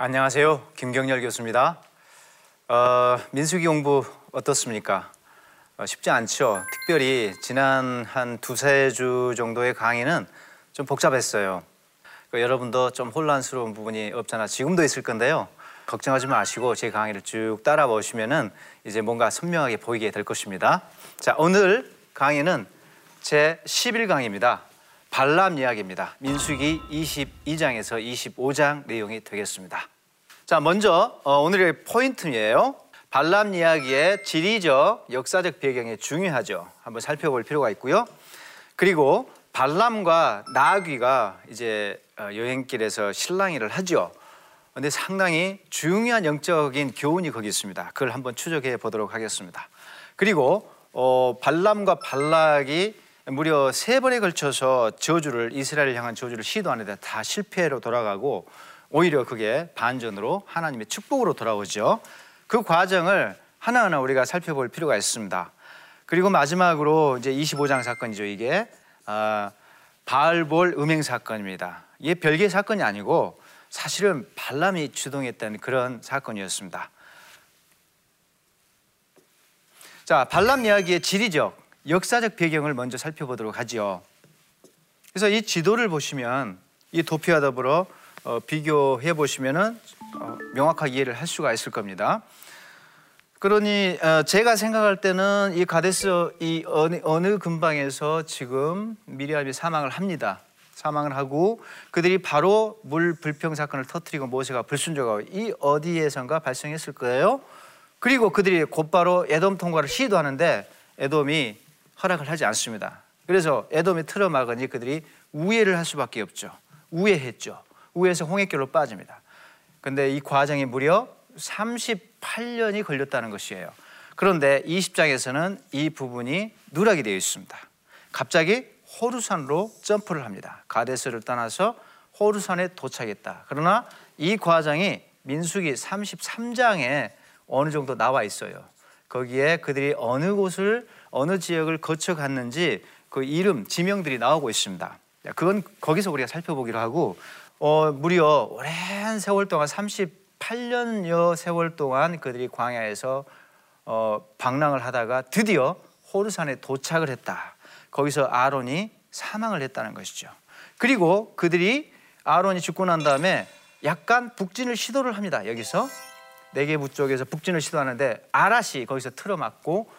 안녕하세요. 김경렬 교수입니다. 어, 민수기 공부 어떻습니까? 어, 쉽지 않죠. 특별히 지난 한 두세 주 정도의 강의는 좀 복잡했어요. 그 여러분도 좀 혼란스러운 부분이 없잖아. 지금도 있을 건데요. 걱정하지 마시고 제 강의를 쭉 따라 보시면은 이제 뭔가 선명하게 보이게 될 것입니다. 자, 오늘 강의는 제 11강입니다. 발람 이야기입니다. 민수기 22장에서 25장 내용이 되겠습니다. 자, 먼저 어, 오늘의 포인트예요. 발람 이야기의 지리적, 역사적 배경이 중요하죠. 한번 살펴볼 필요가 있고요. 그리고 발람과 나귀가 이제 어, 여행길에서 실랑이를 하죠. 근데 상당히 중요한 영적인 교훈이 거기 있습니다. 그걸 한번 추적해 보도록 하겠습니다. 그리고 어, 발람과 발락이 무려 세 번에 걸쳐서 저주를 이스라엘을 향한 저주를 시도하는데 다 실패로 돌아가고 오히려 그게 반전으로 하나님의 축복으로 돌아오죠. 그 과정을 하나하나 우리가 살펴볼 필요가 있습니다. 그리고 마지막으로 이제 25장 사건이죠. 이게 아, 바알볼 음행 사건입니다. 이게 별개 사건이 아니고 사실은 발람이 주동했던 그런 사건이었습니다. 자, 발람 이야기의 지리적, 역사적 배경을 먼저 살펴보도록 하죠. 그래서 이 지도를 보시면 이 도표와 더불어 어, 비교해 보시면은 어, 명확하게 이해를 할 수가 있을 겁니다. 그러니 어, 제가 생각할 때는 이 가데스 이 어느, 어느 근방에서 지금 미리암이 사망을 합니다. 사망을 하고 그들이 바로 물 불평 사건을 터뜨리고 모세가 불순종하고 이 어디에선가 발생했을 거예요. 그리고 그들이 곧바로 에돔 통과를 시도하는데 에돔이 허락을 하지 않습니다. 그래서 에돔이 틀어막으니 그들이 우회를 할 수밖에 없죠. 우회했죠. 우회해서 홍해길로 빠집니다. 근데 이 과정이 무려 38년이 걸렸다는 것이에요. 그런데 20장에서는 이 부분이 누락이 되어 있습니다. 갑자기 호루산으로 점프를 합니다. 가데스를 떠나서 호루산에 도착했다. 그러나 이 과정이 민수기 33장에 어느 정도 나와 있어요. 거기에 그들이 어느 곳을 어느 지역을 거쳐 갔는지 그 이름 지명들이 나오고 있습니다. 그건 거기서 우리가 살펴보기로 하고 어, 무려 오랜 세월 동안 38년여 세월 동안 그들이 광야에서 어, 방랑을 하다가 드디어 호르산에 도착을 했다. 거기서 아론이 사망을 했다는 것이죠. 그리고 그들이 아론이 죽고 난 다음에 약간 북진을 시도를 합니다. 여기서 네개부 쪽에서 북진을 시도하는데 아라시 거기서 틀어막고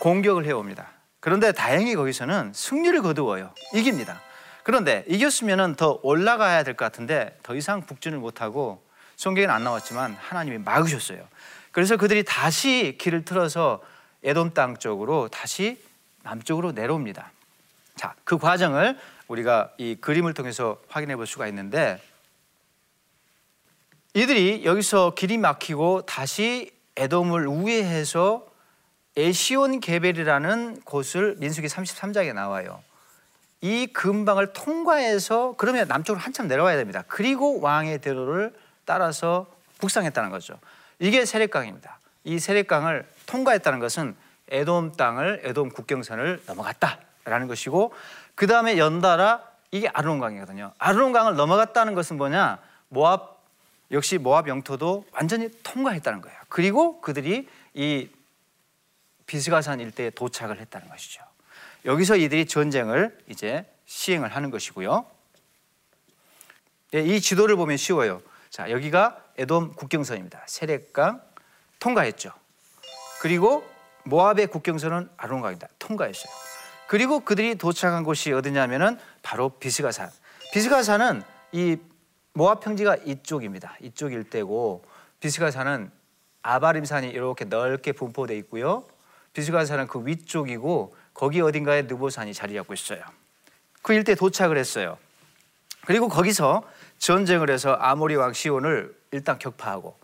공격을 해옵니다. 그런데 다행히 거기서는 승리를 거두어요. 이깁니다. 그런데 이겼으면 더 올라가야 될 것 같은데 더 이상 북진을 못하고 성경에는 안 나왔지만 하나님이 막으셨어요. 그래서 그들이 다시 길을 틀어서 에돔 땅 쪽으로 다시 남쪽으로 내려옵니다. 자, 그 과정을 우리가 이 그림을 통해서 확인해 볼 수가 있는데 이들이 여기서 길이 막히고 다시 에돔을 우회해서 에시온 게벨이라는 곳을 민수기 33장에 나와요. 이 근방을 통과해서 그러면 남쪽으로 한참 내려와야 됩니다. 그리고 왕의 대로를 따라서 북상했다는 거죠. 이게 세례강입니다. 이 세례강을 통과했다는 것은 에돔 땅을 에돔 국경선을 넘어갔다라는 것이고 그 다음에 연달아 이게 아르논강이거든요. 아르논강을 넘어갔다는 것은 뭐냐? 모압 역시 모압 영토도 완전히 통과했다는 거예요. 그리고 그들이 이 비스가산 일대에 도착을 했다는 것이죠. 여기서 이들이 전쟁을 이제 시행을 하는 것이고요. 네, 이 지도를 보면 쉬워요. 자, 여기가 에돔 국경선입니다. 세렉강 통과했죠. 그리고 모압의 국경선은 아론강입니다. 통과했어요. 그리고 그들이 도착한 곳이 어디냐면은 바로 비스가산. 비스가산은 이 모압 평지가 이쪽입니다. 이쪽 일대고 비스가산은 아바림산이 이렇게 넓게 분포되어 있고요. 비스가산은 그 위쪽이고 거기 어딘가에 느보산이 자리 잡고 있어요. 그 일대 도착을 했어요. 그리고 거기서 전쟁을 해서 아모리 왕 시온을 일단 격파하고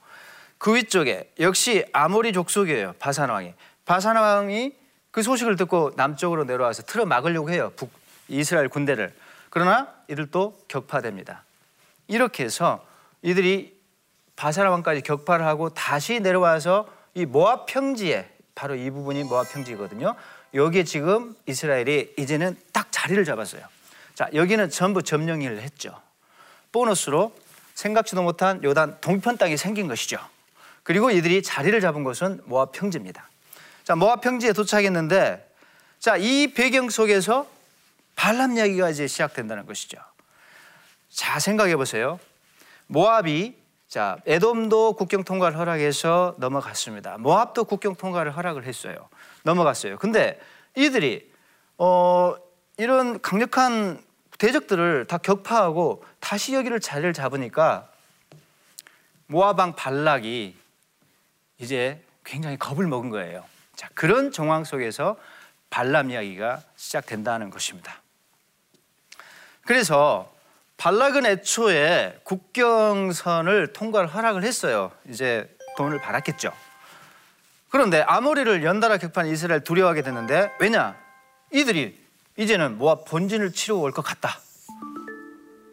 그 위쪽에 역시 아모리 족속이에요. 바산 왕이. 바산 왕이 그 소식을 듣고 남쪽으로 내려와서 틀어 막으려고 해요. 북 이스라엘 군대를. 그러나 이들도 격파됩니다. 이렇게 해서 이들이 바산 왕까지 격파를 하고 다시 내려와서 이 모압 평지에 바로 이 부분이 모압 평지거든요. 여기에 지금 이스라엘이 이제는 딱 자리를 잡았어요. 자, 여기는 전부 점령을 했죠. 보너스로 생각지도 못한 요단 동편 땅이 생긴 것이죠. 그리고 이들이 자리를 잡은 곳은 모압 평지입니다. 자, 모압 평지에 도착했는데 자, 이 배경 속에서 발람 이야기가 이제 시작된다는 것이죠. 자, 생각해 보세요. 모압이 자, 에돔도 국경 통과를 허락해서 넘어갔습니다. 모압도 국경 통과를 허락을 했어요. 넘어갔어요. 근데 이들이 어 이런 강력한 대적들을 다 격파하고 다시 여기를 자리를 잡으니까 모아방 발락이 이제 굉장히 겁을 먹은 거예요. 자, 그런 정황 속에서 발람 이야기가 시작된다는 것입니다. 그래서 발락은 애초에 국경선을 통과를 허락을 했어요. 이제 돈을 받았겠죠. 그런데 아모리를 연달아 격파한 이스라엘 두려워하게 됐는데 왜냐? 이들이 이제는 모압 본진을 치러 올 것 같다.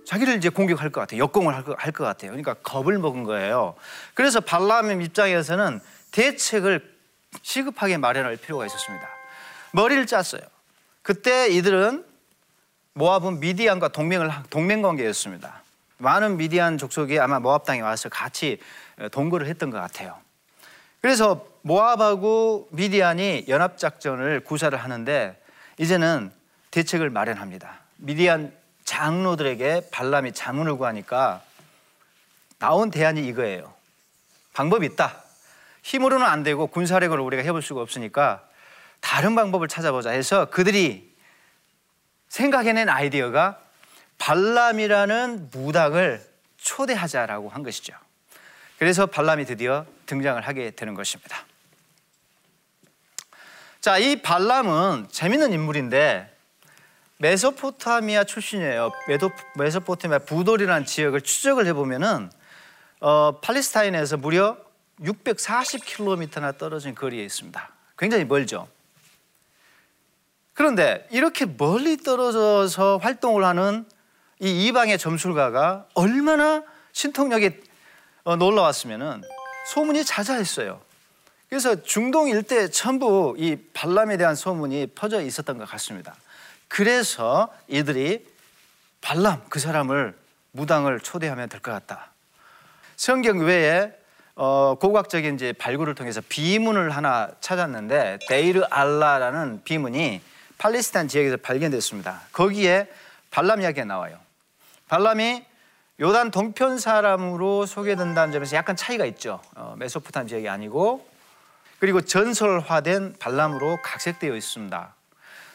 자기를 이제 공격할 것 같아요. 역공을 할 것, 같아요. 그러니까 겁을 먹은 거예요. 그래서 발람의 입장에서는 대책을 시급하게 마련할 필요가 있었습니다. 머리를 짰어요. 그때 이들은 모압은 미디안과 동맹을 동맹 관계였습니다. 많은 미디안 족속이 아마 모압 땅에 와서 같이 동거를 했던 것 같아요. 그래서 모압하고 미디안이 연합 작전을 구사를 하는데 이제는 대책을 마련합니다. 미디안 장로들에게 발람이 자문을 구하니까 나온 대안이 이거예요. 방법이 있다. 힘으로는 안 되고 군사력을 우리가 해볼 수가 없으니까 다른 방법을 찾아보자 해서 그들이 생각해낸 아이디어가 발람이라는 무당을 초대하자라고 한 것이죠. 그래서 발람이 드디어 등장을 하게 되는 것입니다. 자, 이 발람은 재밌는 인물인데 메소포타미아 출신이에요. 메소포타미아 부돌이라는 지역을 추적을 해보면은 어, 팔레스타인에서 무려 640km나 떨어진 거리에 있습니다. 굉장히 멀죠. 그런데 이렇게 멀리 떨어져서 활동을 하는 이 이방의 점술가가 얼마나 신통력이 어, 놀라웠으면은 소문이 자자했어요. 그래서 중동 일대 전부 이 발람에 대한 소문이 퍼져 있었던 것 같습니다. 그래서 이들이 발람 그 사람을 무당을 초대하면 될 것 같다. 성경 외에 어, 고각적인 이제 발굴을 통해서 비문을 하나 찾았는데 데이르 알라라는 비문이 팔레스타인 지역에서 발견됐습니다. 거기에 발람 이야기가 나와요. 발람이 요단 동편 사람으로 소개된다는 점에서 약간 차이가 있죠. 어, 메소포탄 지역이 아니고 그리고 전설화된 발람으로 각색되어 있습니다.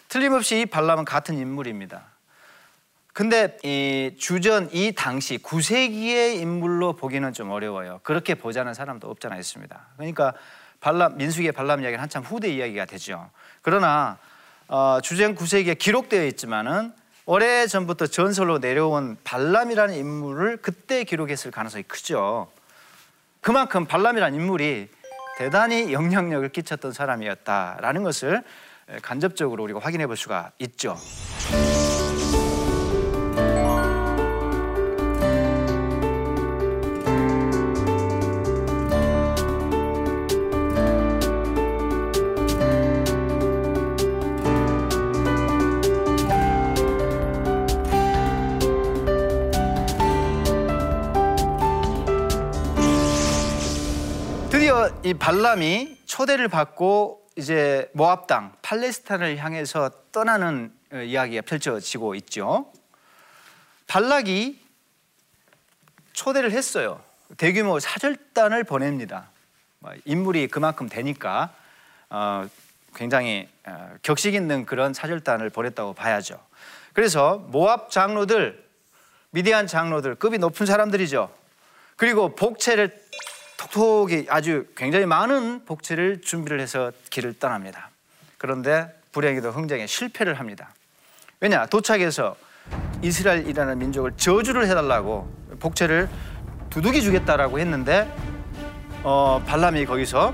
틀림없이 이 발람은 같은 인물입니다. 근데 이 주전 이 당시 9세기의 인물로 보기는 좀 어려워요. 그렇게 보자는 사람도 없잖아 있습니다. 그러니까 발람 민수기의 발람 이야기는 한참 후대 이야기가 되죠. 그러나 어, 주전 9세기에 기록되어 있지만은 오래 전부터 전설로 내려온 발람이라는 인물을 그때 기록했을 가능성이 크죠. 그만큼 발람이라는 인물이 대단히 영향력을 끼쳤던 사람이었다라는 것을 간접적으로 우리가 확인해 볼 수가 있죠. 이 발람이 초대를 받고 이제 모압 땅 팔레스타인을 향해서 떠나는 어, 이야기가 펼쳐지고 있죠. 발락이 초대를 했어요. 대규모 사절단을 보냅니다. 뭐 인물이 그만큼 되니까 어, 굉장히 어, 격식 있는 그런 사절단을 보냈다고 봐야죠. 그래서 모압 장로들, 미디안 장로들 급이 높은 사람들이죠. 그리고 복채를 톡톡이 아주 굉장히 많은 복지를 준비를 해서 길을 떠납니다. 그런데 불행히도 흥정에 실패를 합니다. 왜냐 도착해서 이스라엘이라는 민족을 저주를 해달라고 복채를 두둑이 주겠다라고 했는데 어, 발람이 거기서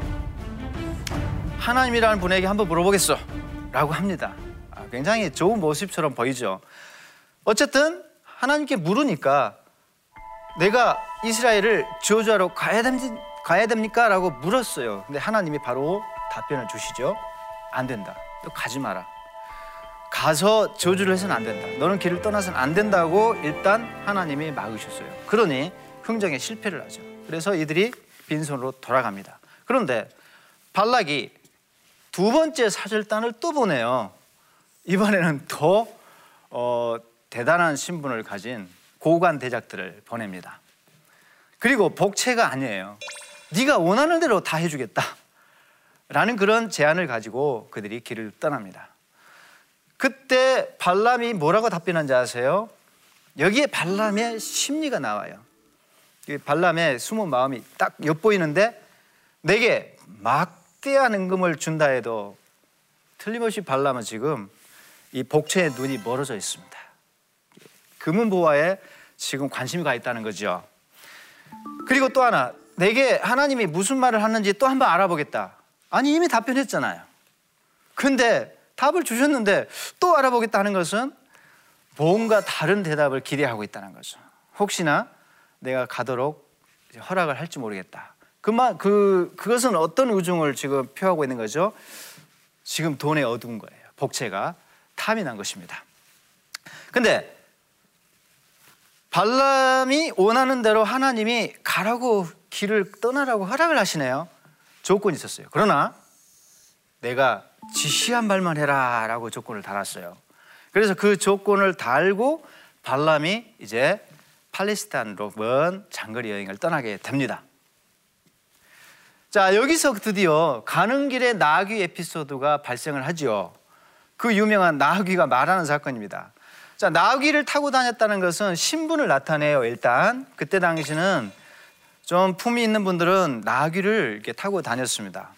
하나님이라는 분에게 한번 물어보겠어 라고 합니다. 아, 굉장히 좋은 모습처럼 보이죠. 어쨌든 하나님께 물으니까 내가 이스라엘을 저주하러 가야, 됩니, 가야 됩니까? 라고 물었어요. 근데 하나님이 바로 답변을 주시죠. 안 된다. 너 가지 마라. 가서 저주를 해서는 안 된다. 너는 길을 떠나서는 안 된다고 일단 하나님이 막으셨어요. 그러니 흥정에 실패를 하죠. 그래서 이들이 빈손으로 돌아갑니다. 그런데 발락이 두 번째 사절단을 또 보내요. 이번에는 더 어, 대단한 신분을 가진 고관 대작들을 보냅니다. 그리고 복채가 아니에요. 네가 원하는 대로 다 해주겠다. 라는 그런 제안을 가지고 그들이 길을 떠납니다. 그때 발람이 뭐라고 답변한지 아세요? 여기에 발람의 심리가 나와요. 발람의 숨은 마음이 딱 엿보이는데 내게 막대한 임금을 준다 해도 틀림없이 발람은 지금 이 복체의 눈이 멀어져 있습니다. 금은 보화에 지금 관심이 가 있다는 거죠. 그리고 또 하나 내게 하나님이 무슨 말을 하는지 또 한번 알아보겠다. 아니 이미 답변했잖아요. 근데 답을 주셨는데 또 알아보겠다 는 것은 뭔가 다른 대답을 기대하고 있다는 거죠. 혹시나 내가 가도록 허락을 할지 모르겠다. 그만 그 그것은 어떤 우중을 지금 표하고 있는 거죠. 지금 돈에 어두운 거예요. 복채가 탐이 난 것입니다. 근데 발람이 원하는 대로 하나님이 가라고 길을 떠나라고 허락을 하시네요. 조건이 있었어요. 그러나 내가 지시한 말만 해라 라고 조건을 달았어요. 그래서 그 조건을 달고 발람이 이제 팔레스타인으로 먼 장거리 여행을 떠나게 됩니다. 자, 여기서 드디어 가는 길에 나귀 에피소드가 발생을 하지요. 그 유명한 나귀가 말하는 사건입니다. 자, 나귀를 타고 다녔다는 것은 신분을 나타내요. 일단 그때 당시는 좀 품이 있는 분들은 나귀를 이렇게 타고 다녔습니다.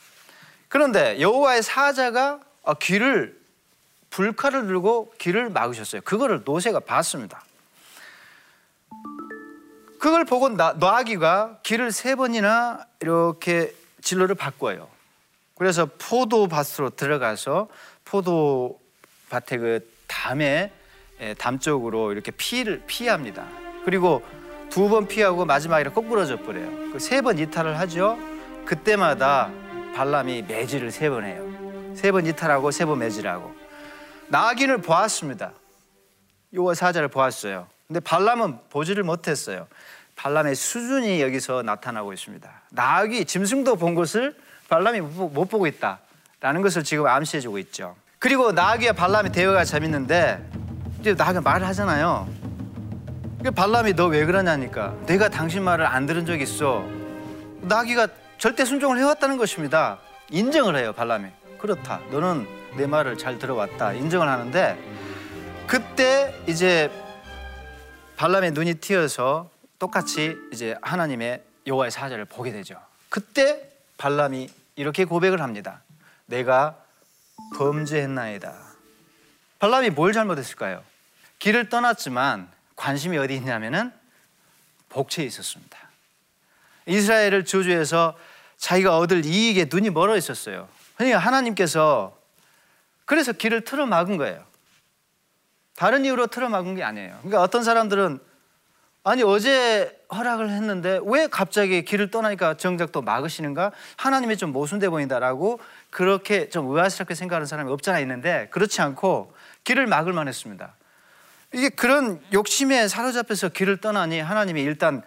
그런데 여호와의 사자가 귀를 불칼을 들고 길을 막으셨어요. 그거를 노새가 봤습니다. 그걸 보고 나, 나귀가 길을 세 번이나 이렇게 진로를 바꿔요. 그래서 포도밭으로 들어가서 포도밭의 그 담에 예, 담 쪽으로 이렇게 피를 피합니다. 그리고 두 번 피하고 마지막에 꼭 부러져 버려요. 그 세 번 이탈을 하죠. 그때마다 발람이 매질을 세 번 해요. 세 번 이탈하고 세 번 매질하고 나귀를 보았습니다. 요와 사자를 보았어요. 근데 발람은 보지를 못했어요. 발람의 수준이 여기서 나타나고 있습니다. 나귀 짐승도 본 것을 발람이 못 보고 있다라는 것을 지금 암시해주고 있죠. 그리고 나귀와 발람의 대화가 재밌는데 이제 나귀가 말을 하잖아요. 발람이 너 왜 그러냐니까 내가 당신 말을 안 들은 적 있어. 나귀가 절대 순종을 해왔다는 것입니다. 인정을 해요 발람이. 그렇다. 너는 내 말을 잘 들어왔다. 인정을 하는데 그때 이제 발람의 눈이 튀어서 똑같이 이제 하나님의 여호와의 사자를 보게 되죠. 그때 발람이 이렇게 고백을 합니다. 내가 범죄했나이다. 발람이 뭘 잘못했을까요? 길을 떠났지만 관심이 어디 있냐면은 복체에 있었습니다. 이스라엘을 저주해서 자기가 얻을 이익에 눈이 멀어 있었어요. 그러니까 하나님께서 그래서 길을 틀어 막은 거예요. 다른 이유로 틀어 막은 게 아니에요. 그러니까 어떤 사람들은 아니 어제 허락을 했는데 왜 갑자기 길을 떠나니까 정작 또 막으시는가? 하나님이 좀 모순돼 보인다라고 그렇게 좀 의아스럽게 생각하는 사람이 없잖아 있는데 그렇지 않고 길을 막을 만했습니다. 이게 그런 욕심에 사로잡혀서 길을 떠나니 하나님이 일단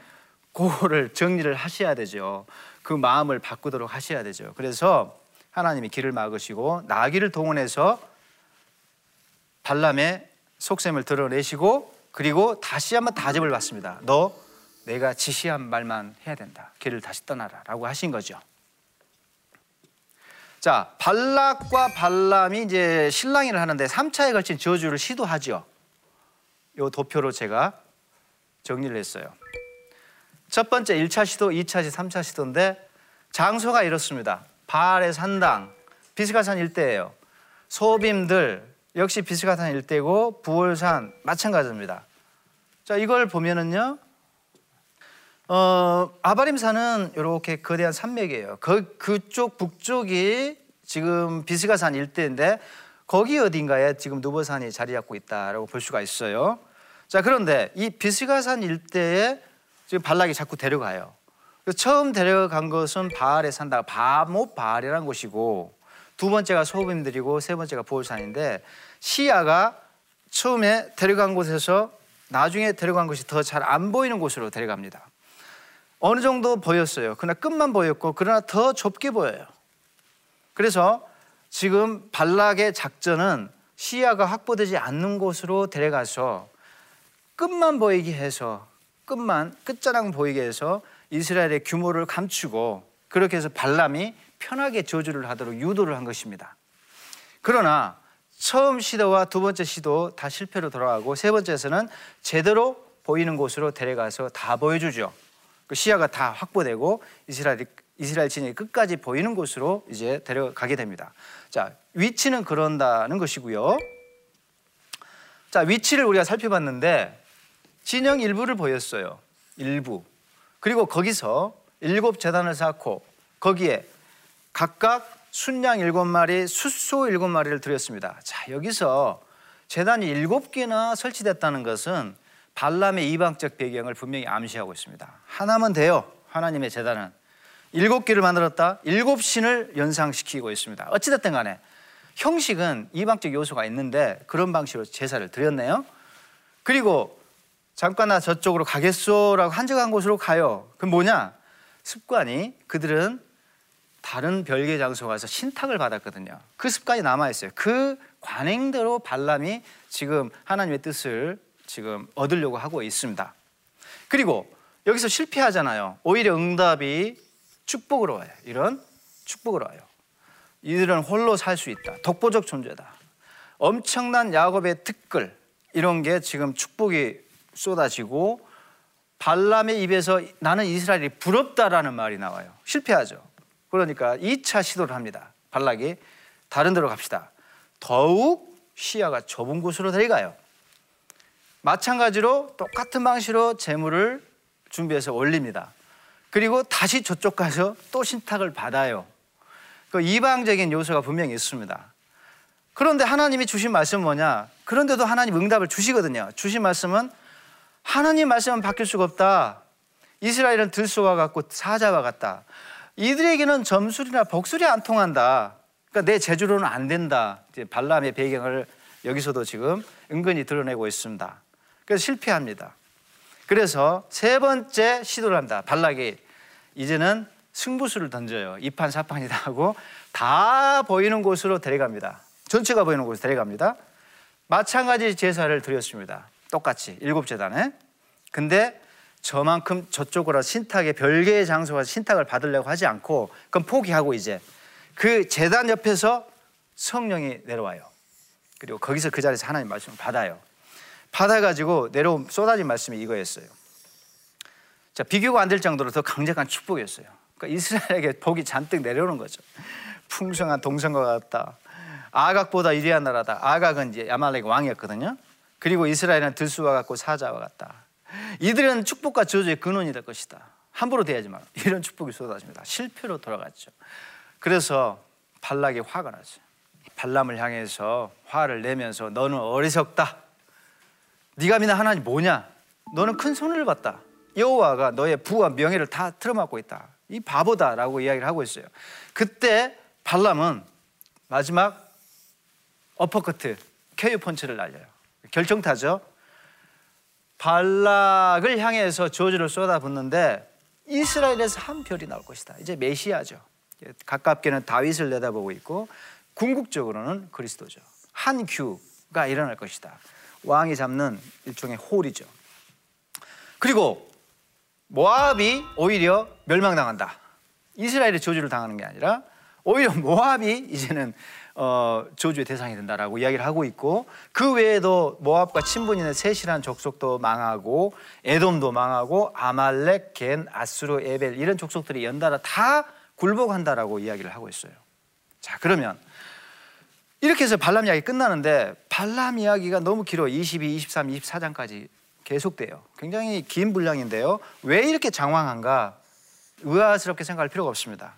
그거를 정리를 하셔야 되죠. 그 마음을 바꾸도록 하셔야 되죠. 그래서 하나님이 길을 막으시고 나귀를 동원해서 발람의 속셈을 드러내시고 그리고 다시 한번 다짐을 받습니다. 너 내가 지시한 말만 해야 된다. 길을 다시 떠나라라고 하신 거죠. 자, 발락과 발람이 이제 신랑이를 하는데 3차에 걸친 저주를 시도하죠. 요 도표로 제가 정리를 했어요. 첫 번째 1차 시도, 2차 시도, 3차 시도인데 장소가 이렇습니다. 바알의 산당, 비스가산 일대예요. 소빔들 역시 비스가산 일대고 부월산 마찬가지입니다. 자, 이걸 보면은요. 어, 아바림산은 이렇게 거대한 산맥이에요. 그, 그쪽 북쪽이 지금 비스가산 일대인데 거기 어딘가에 지금 누버산이 자리 잡고 있다라고 볼 수가 있어요. 자, 그런데 이 비스가산 일대에 지금 발락이 자꾸 데려가요. 처음 데려간 것은 바알에 산다. 바못 바알이라는 곳이고 두 번째가 소금들이고 세 번째가 보울산인데 시야가 처음에 데려간 곳에서 나중에 데려간 곳이 더 잘 안 보이는 곳으로 데려갑니다. 어느 정도 보였어요. 그러나 끝만 보였고 그러나 더 좁게 보여요. 그래서 지금 발락의 작전은 시야가 확보되지 않는 곳으로 데려가서 끝만 보이게 해서 끝만 끝자락 보이게 해서 이스라엘의 규모를 감추고 그렇게 해서 발람이 편하게 저주를 하도록 유도를 한 것입니다. 그러나 처음 시도와 두 번째 시도 다 실패로 돌아가고 세 번째에서는 제대로 보이는 곳으로 데려가서 다 보여주죠. 그 시야가 다 확보되고 이스라엘 이 스라엘 진영이 끝까지 보이는 곳으로 이제 데려가게 됩니다. 자 위치는 그런다는 것이고요. 자 위치를 우리가 살펴봤는데 진영 일부를 보였어요. 일부 그리고 거기서 일곱 재단을 쌓고 거기에 각각 순양 일곱 마리, 숫소 일곱 마리를 드렸습니다. 자, 여기서 재단이 일곱 개나 설치됐다는 것은 발람의 이방적 배경을 분명히 암시하고 있습니다. 하나면 돼요. 하나님의 재단은 일곱 개를 만들었다. 일곱 신을 연상시키고 있습니다. 어찌됐든 간에 형식은 이방적 요소가 있는데 그런 방식으로 제사를 드렸네요. 그리고 잠깐 나 저쪽으로 가겠소라고 한적한 곳으로 가요. 그럼 뭐냐? 습관이 그들은 다른 별개 장소 가서 신탁을 받았거든요. 그 습관이 남아 있어요. 그 관행대로 발람이 지금 하나님의 뜻을 지금 얻으려고 하고 있습니다. 그리고 여기서 실패하잖아요. 오히려 응답이 축복으로 와요. 이런 축복으로 와요. 이들은 홀로 살 수 있다. 독보적 존재다. 엄청난 야곱의 특글 이런 게 지금 축복이 쏟아지고 발람의 입에서 나는 이스라엘이 부럽다라는 말이 나와요. 실패하죠. 그러니까 2차 시도를 합니다. 발락이 다른 데로 갑시다. 더욱 시야가 좁은 곳으로 데려가요. 마찬가지로 똑같은 방식으로 재물을 준비해서 올립니다. 그리고 다시 저쪽 가서 또 신탁을 받아요. 그 이방적인 요소가 분명히 있습니다. 그런데 하나님이 주신 말씀은 뭐냐? 그런데도 하나님 응답을 주시거든요. 주신 말씀은 하나님 말씀은 바뀔 수가 없다. 이스라엘은 들소와 같고 사자와 같다. 이들에게는 점술이나 복술이 안 통한다. 그러니까 내 재주로는 안 된다. 이제 발람의 배경을 여기서도 지금 은근히 드러내고 있습니다. 그래서 실패합니다. 그래서 세 번째 시도를 합니다. 발락이 이제는 승부수를 던져요. 이판 사판이다 하고 다 보이는 곳으로 데려갑니다. 전체가 보이는 곳으로 데려갑니다. 마찬가지 제사를 드렸습니다. 똑같이 일곱 재단에. 근데 저만큼 저쪽으로 신탁의 별개의 장소가 신탁을 받으려고 하지 않고 그럼 포기하고 이제 그 재단 옆에서 성령이 내려와요. 그리고 거기서 그 자리에서 하나님 말씀을 받아요. 받아가지고 내려온 쏟아진 말씀이 이거였어요. 자 비교가 안 될 정도로 더 강력한 축복이었어요. 그러니까 이스라엘에게 복이 잔뜩 내려오는 거죠. 풍성한 동성과 같다. 아각보다 이리한 나라다. 아각은 이제 야말렉 왕이었거든요. 그리고 이스라엘은 들수와 같고 사자와 같다. 이들은 축복과 저주의 근원이 될 것이다. 함부로 대하지 마. 이런 축복이 쏟아집니다. 실패로 돌아갔죠. 그래서 발락이 화가 나죠. 발람을 향해서 화를 내면서 너는 어리석다. 네가 믿는 하나님 뭐냐? 너는 큰 손해를 봤다. 여호와가 너의 부와 명예를 다 틀어막고 있다. 이 바보다라고 이야기를 하고 있어요. 그때 발람은 마지막 어퍼커트, 케유 펀치를 날려요. 결정타죠. 발락을 향해서 저주를 쏟아붓는데 이스라엘에서 한 별이 나올 것이다. 이제 메시아죠. 가깝게는 다윗을 내다보고 있고 궁극적으로는 그리스도죠. 한 규가 일어날 것이다. 왕이 잡는 일종의 홀이죠. 그리고 모압이 오히려 멸망당한다. 이스라엘의 저주를 당하는 게 아니라 오히려 모압이 이제는 어, 저주의 대상이 된다라고 이야기를 하고 있고 그 외에도 모압과 친분이 셋이라는 족속도 망하고 에돔도 망하고 아말렉, 겐, 아수르, 에벨 이런 족속들이 연달아 다 굴복한다라고 이야기를 하고 있어요. 자 그러면 이렇게 해서 발람 이야기 끝나는데 발람 이야기가 너무 길어 22, 23, 24장까지 계속돼요. 굉장히 긴 분량인데요. 왜 이렇게 장황한가 의아스럽게 생각할 필요가 없습니다.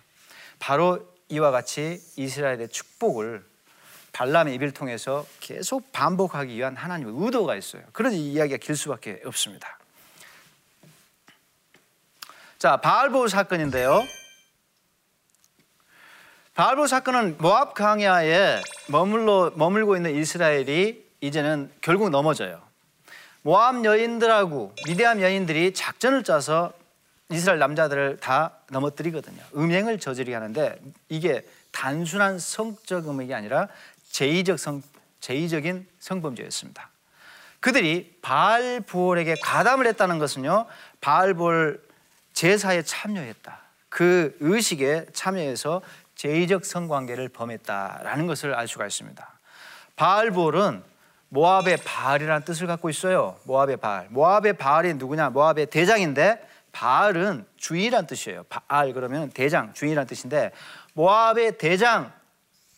바로 이와 같이 이스라엘의 축복을 발람의 입을 통해서 계속 반복하기 위한 하나님의 의도가 있어요. 그러니 이야기가 길 수밖에 없습니다. 자, 바알보 사건인데요. 바알보 사건은 모압 강야에 머물러 머물고 있는 이스라엘이 이제는 결국 넘어져요. 모압 여인들하고 미디암 여인들이 작전을 짜서 이스라엘 남자들을 다 넘어뜨리거든요. 음행을 저지르게 하는데 이게 단순한 성적 음행이 아니라 제의적 성 제의적인 성범죄였습니다. 그들이 바알 부올에게 가담을 했다는 것은요. 바알 부올 제사에 참여했다. 그 의식에 참여해서 제의적 성관계를 범했다라는 것을 알 수가 있습니다. 바알 부올은 모압의 바알이라는 뜻을 갖고 있어요. 모압의 바알. 모압의 바알이 누구냐? 모압의 대장인데 바알은 주인이란 뜻이에요. 바알 그러면 대장, 주인이란 뜻인데 모압의 대장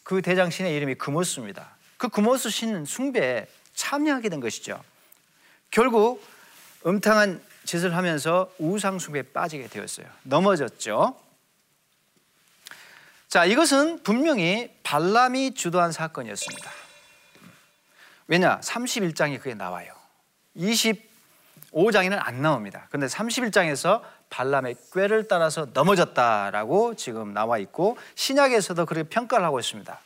그 대장 신의 이름이 그모스입니다. 그 그모스 신 숭배에 참여하게 된 것이죠. 결국 음탕한 짓을 하면서 우상 숭배에 빠지게 되었어요. 넘어졌죠. 자, 이것은 분명히 발람이 주도한 사건이었습니다. 왜냐? 31장에 그게 나와요. 25장에는 안 나옵니다. 근데 31장에서 발람의 꾀를 따라서 넘어졌다라고 지금 나와 있고 신약에서도 그렇게 평가를 하고 있습니다.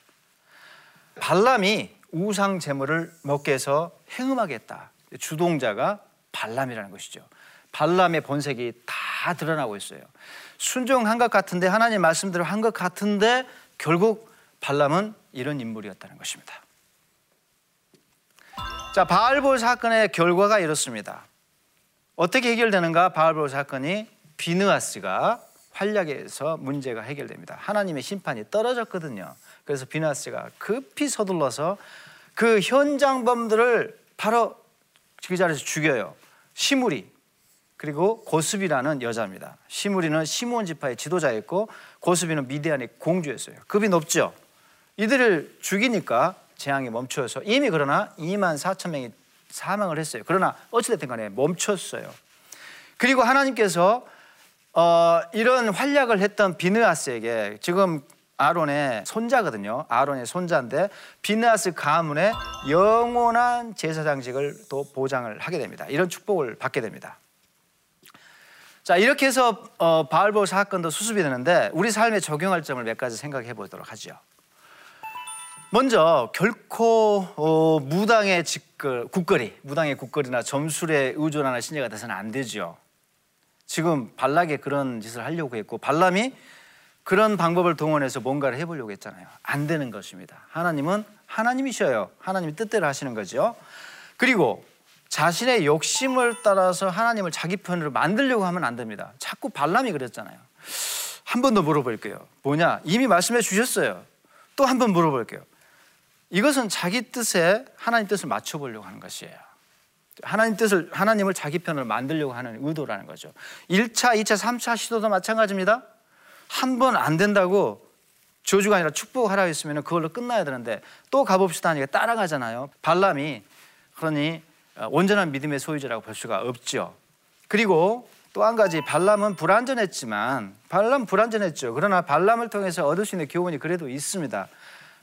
발람이 우상 제물을 먹게 해서 행음하게 했다. 주동자가 발람이라는 것이죠. 발람의 본색이 다 드러나고 있어요. 순종한 것 같은데 하나님 말씀대로 한 것 같은데 결국 발람은 이런 인물이었다는 것입니다. 자, 바알볼 사건의 결과가 이렇습니다. 어떻게 해결되는가? 바알볼 사건이 비느아스가 활약해서 문제가 해결됩니다. 하나님의 심판이 떨어졌거든요. 그래서 비느아스가 급히 서둘러서 그 현장범들을 바로 그 자리에서 죽여요. 시무리 그리고 고스비라는 여자입니다. 시무리는 시몬 지파의 지도자였고 고스비는 미디안의 공주였어요. 급이 높죠. 이들을 죽이니까 재앙이 멈춰서 이미 그러나 2만 4천 명이 사망을 했어요. 그러나 어찌됐든 간에 멈췄어요. 그리고 하나님께서 어, 이런 활약을 했던 비느아스에게 지금 아론의 손자거든요. 아론의 손자인데 비느아스 가문의 영원한 제사장직을 또 보장을 하게 됩니다. 이런 축복을 받게 됩니다. 자 이렇게 해서 어, 바알보 사건도 수습이 되는데 우리 삶에 적용할 점을 몇 가지 생각해 보도록 하죠. 먼저 결코 어, 무당의 직글, 국거리, 무당의 국거리나 점술에 의존하는 신뢰가 돼서는 안 되죠. 지금 발락에 그런 짓을 하려고 했고 발람이 그런 방법을 동원해서 뭔가를 해보려고 했잖아요. 안 되는 것입니다. 하나님은 하나님이셔요. 하나님이 뜻대로 하시는 거죠. 그리고 자신의 욕심을 따라서 하나님을 자기 편으로 만들려고 하면 안 됩니다. 자꾸 발람이 그랬잖아요. 한 번 더 물어볼게요. 뭐냐? 이미 말씀해 주셨어요. 또 한 번 물어볼게요. 이것은 자기 뜻에 하나님 뜻을 맞춰보려고 하는 것이에요. 하나님 뜻을 하나님을 자기 편으로 만들려고 하는 의도라는 거죠. 1차, 2차, 3차 시도도 마찬가지입니다. 한 번 안 된다고 저주가 아니라 축복하라 했으면 그걸로 끝나야 되는데 또 가봅시다 하니까 따라가잖아요. 발람이 그러니 온전한 믿음의 소유자라고 볼 수가 없죠. 그리고 또 한 가지 발람은 불완전했지만 발람 불완전했죠. 그러나 발람을 통해서 얻을 수 있는 교훈이 그래도 있습니다.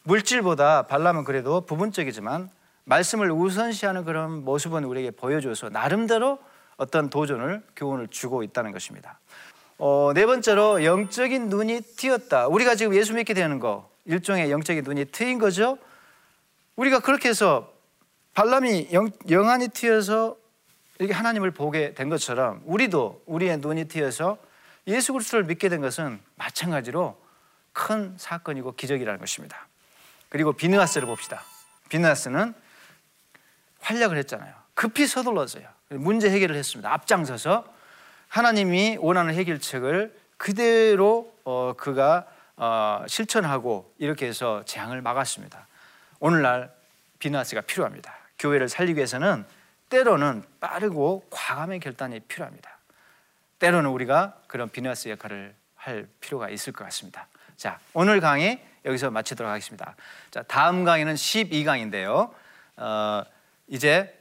물질보다 발람은 그래도 부분적이지만 말씀을 우선시하는 그런 모습은 우리에게 보여줘서 나름대로 어떤 도전을 교훈을 주고 있다는 것입니다. 어, 네 번째로 영적인 눈이 튀었다. 우리가 지금 예수 믿게 되는 거 일종의 영적인 눈이 트인 거죠. 우리가 그렇게 해서 발람이 영, 영안이 튀어서 이렇게 하나님을 보게 된 것처럼 우리도 우리의 눈이 튀어서 예수 그리스도를 믿게 된 것은 마찬가지로 큰 사건이고 기적이라는 것입니다. 그리고 비느하스를 봅시다. 비느하스는 활약을 했잖아요. 급히 서둘러서요. 문제 해결을 했습니다. 앞장서서 하나님이 원하는 해결책을 그대로 어, 그가 어, 실천하고 이렇게 해서 재앙을 막았습니다. 오늘날 비느하스가 필요합니다. 교회를 살리기 위해서는 때로는 빠르고 과감한 결단이 필요합니다. 때로는 우리가 그런 비느하스 역할을 할 필요가 있을 것 같습니다. 자, 오늘 강의 여기서 마치도록 하겠습니다. 자, 다음 강의는 12강인데요. 어, 이제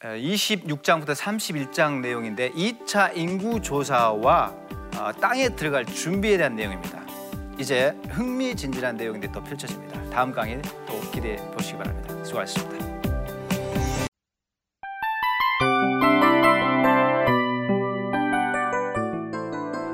26장부터 31장 내용인데 2차 인구 조사와 어, 땅에 들어갈 준비에 대한 내용입니다. 이제 흥미진진한 내용인데 또 펼쳐집니다. 다음 강의 또 기대해 보시기 바랍니다. 수고하셨습니다.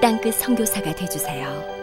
땅끝 선교사가 되주세요.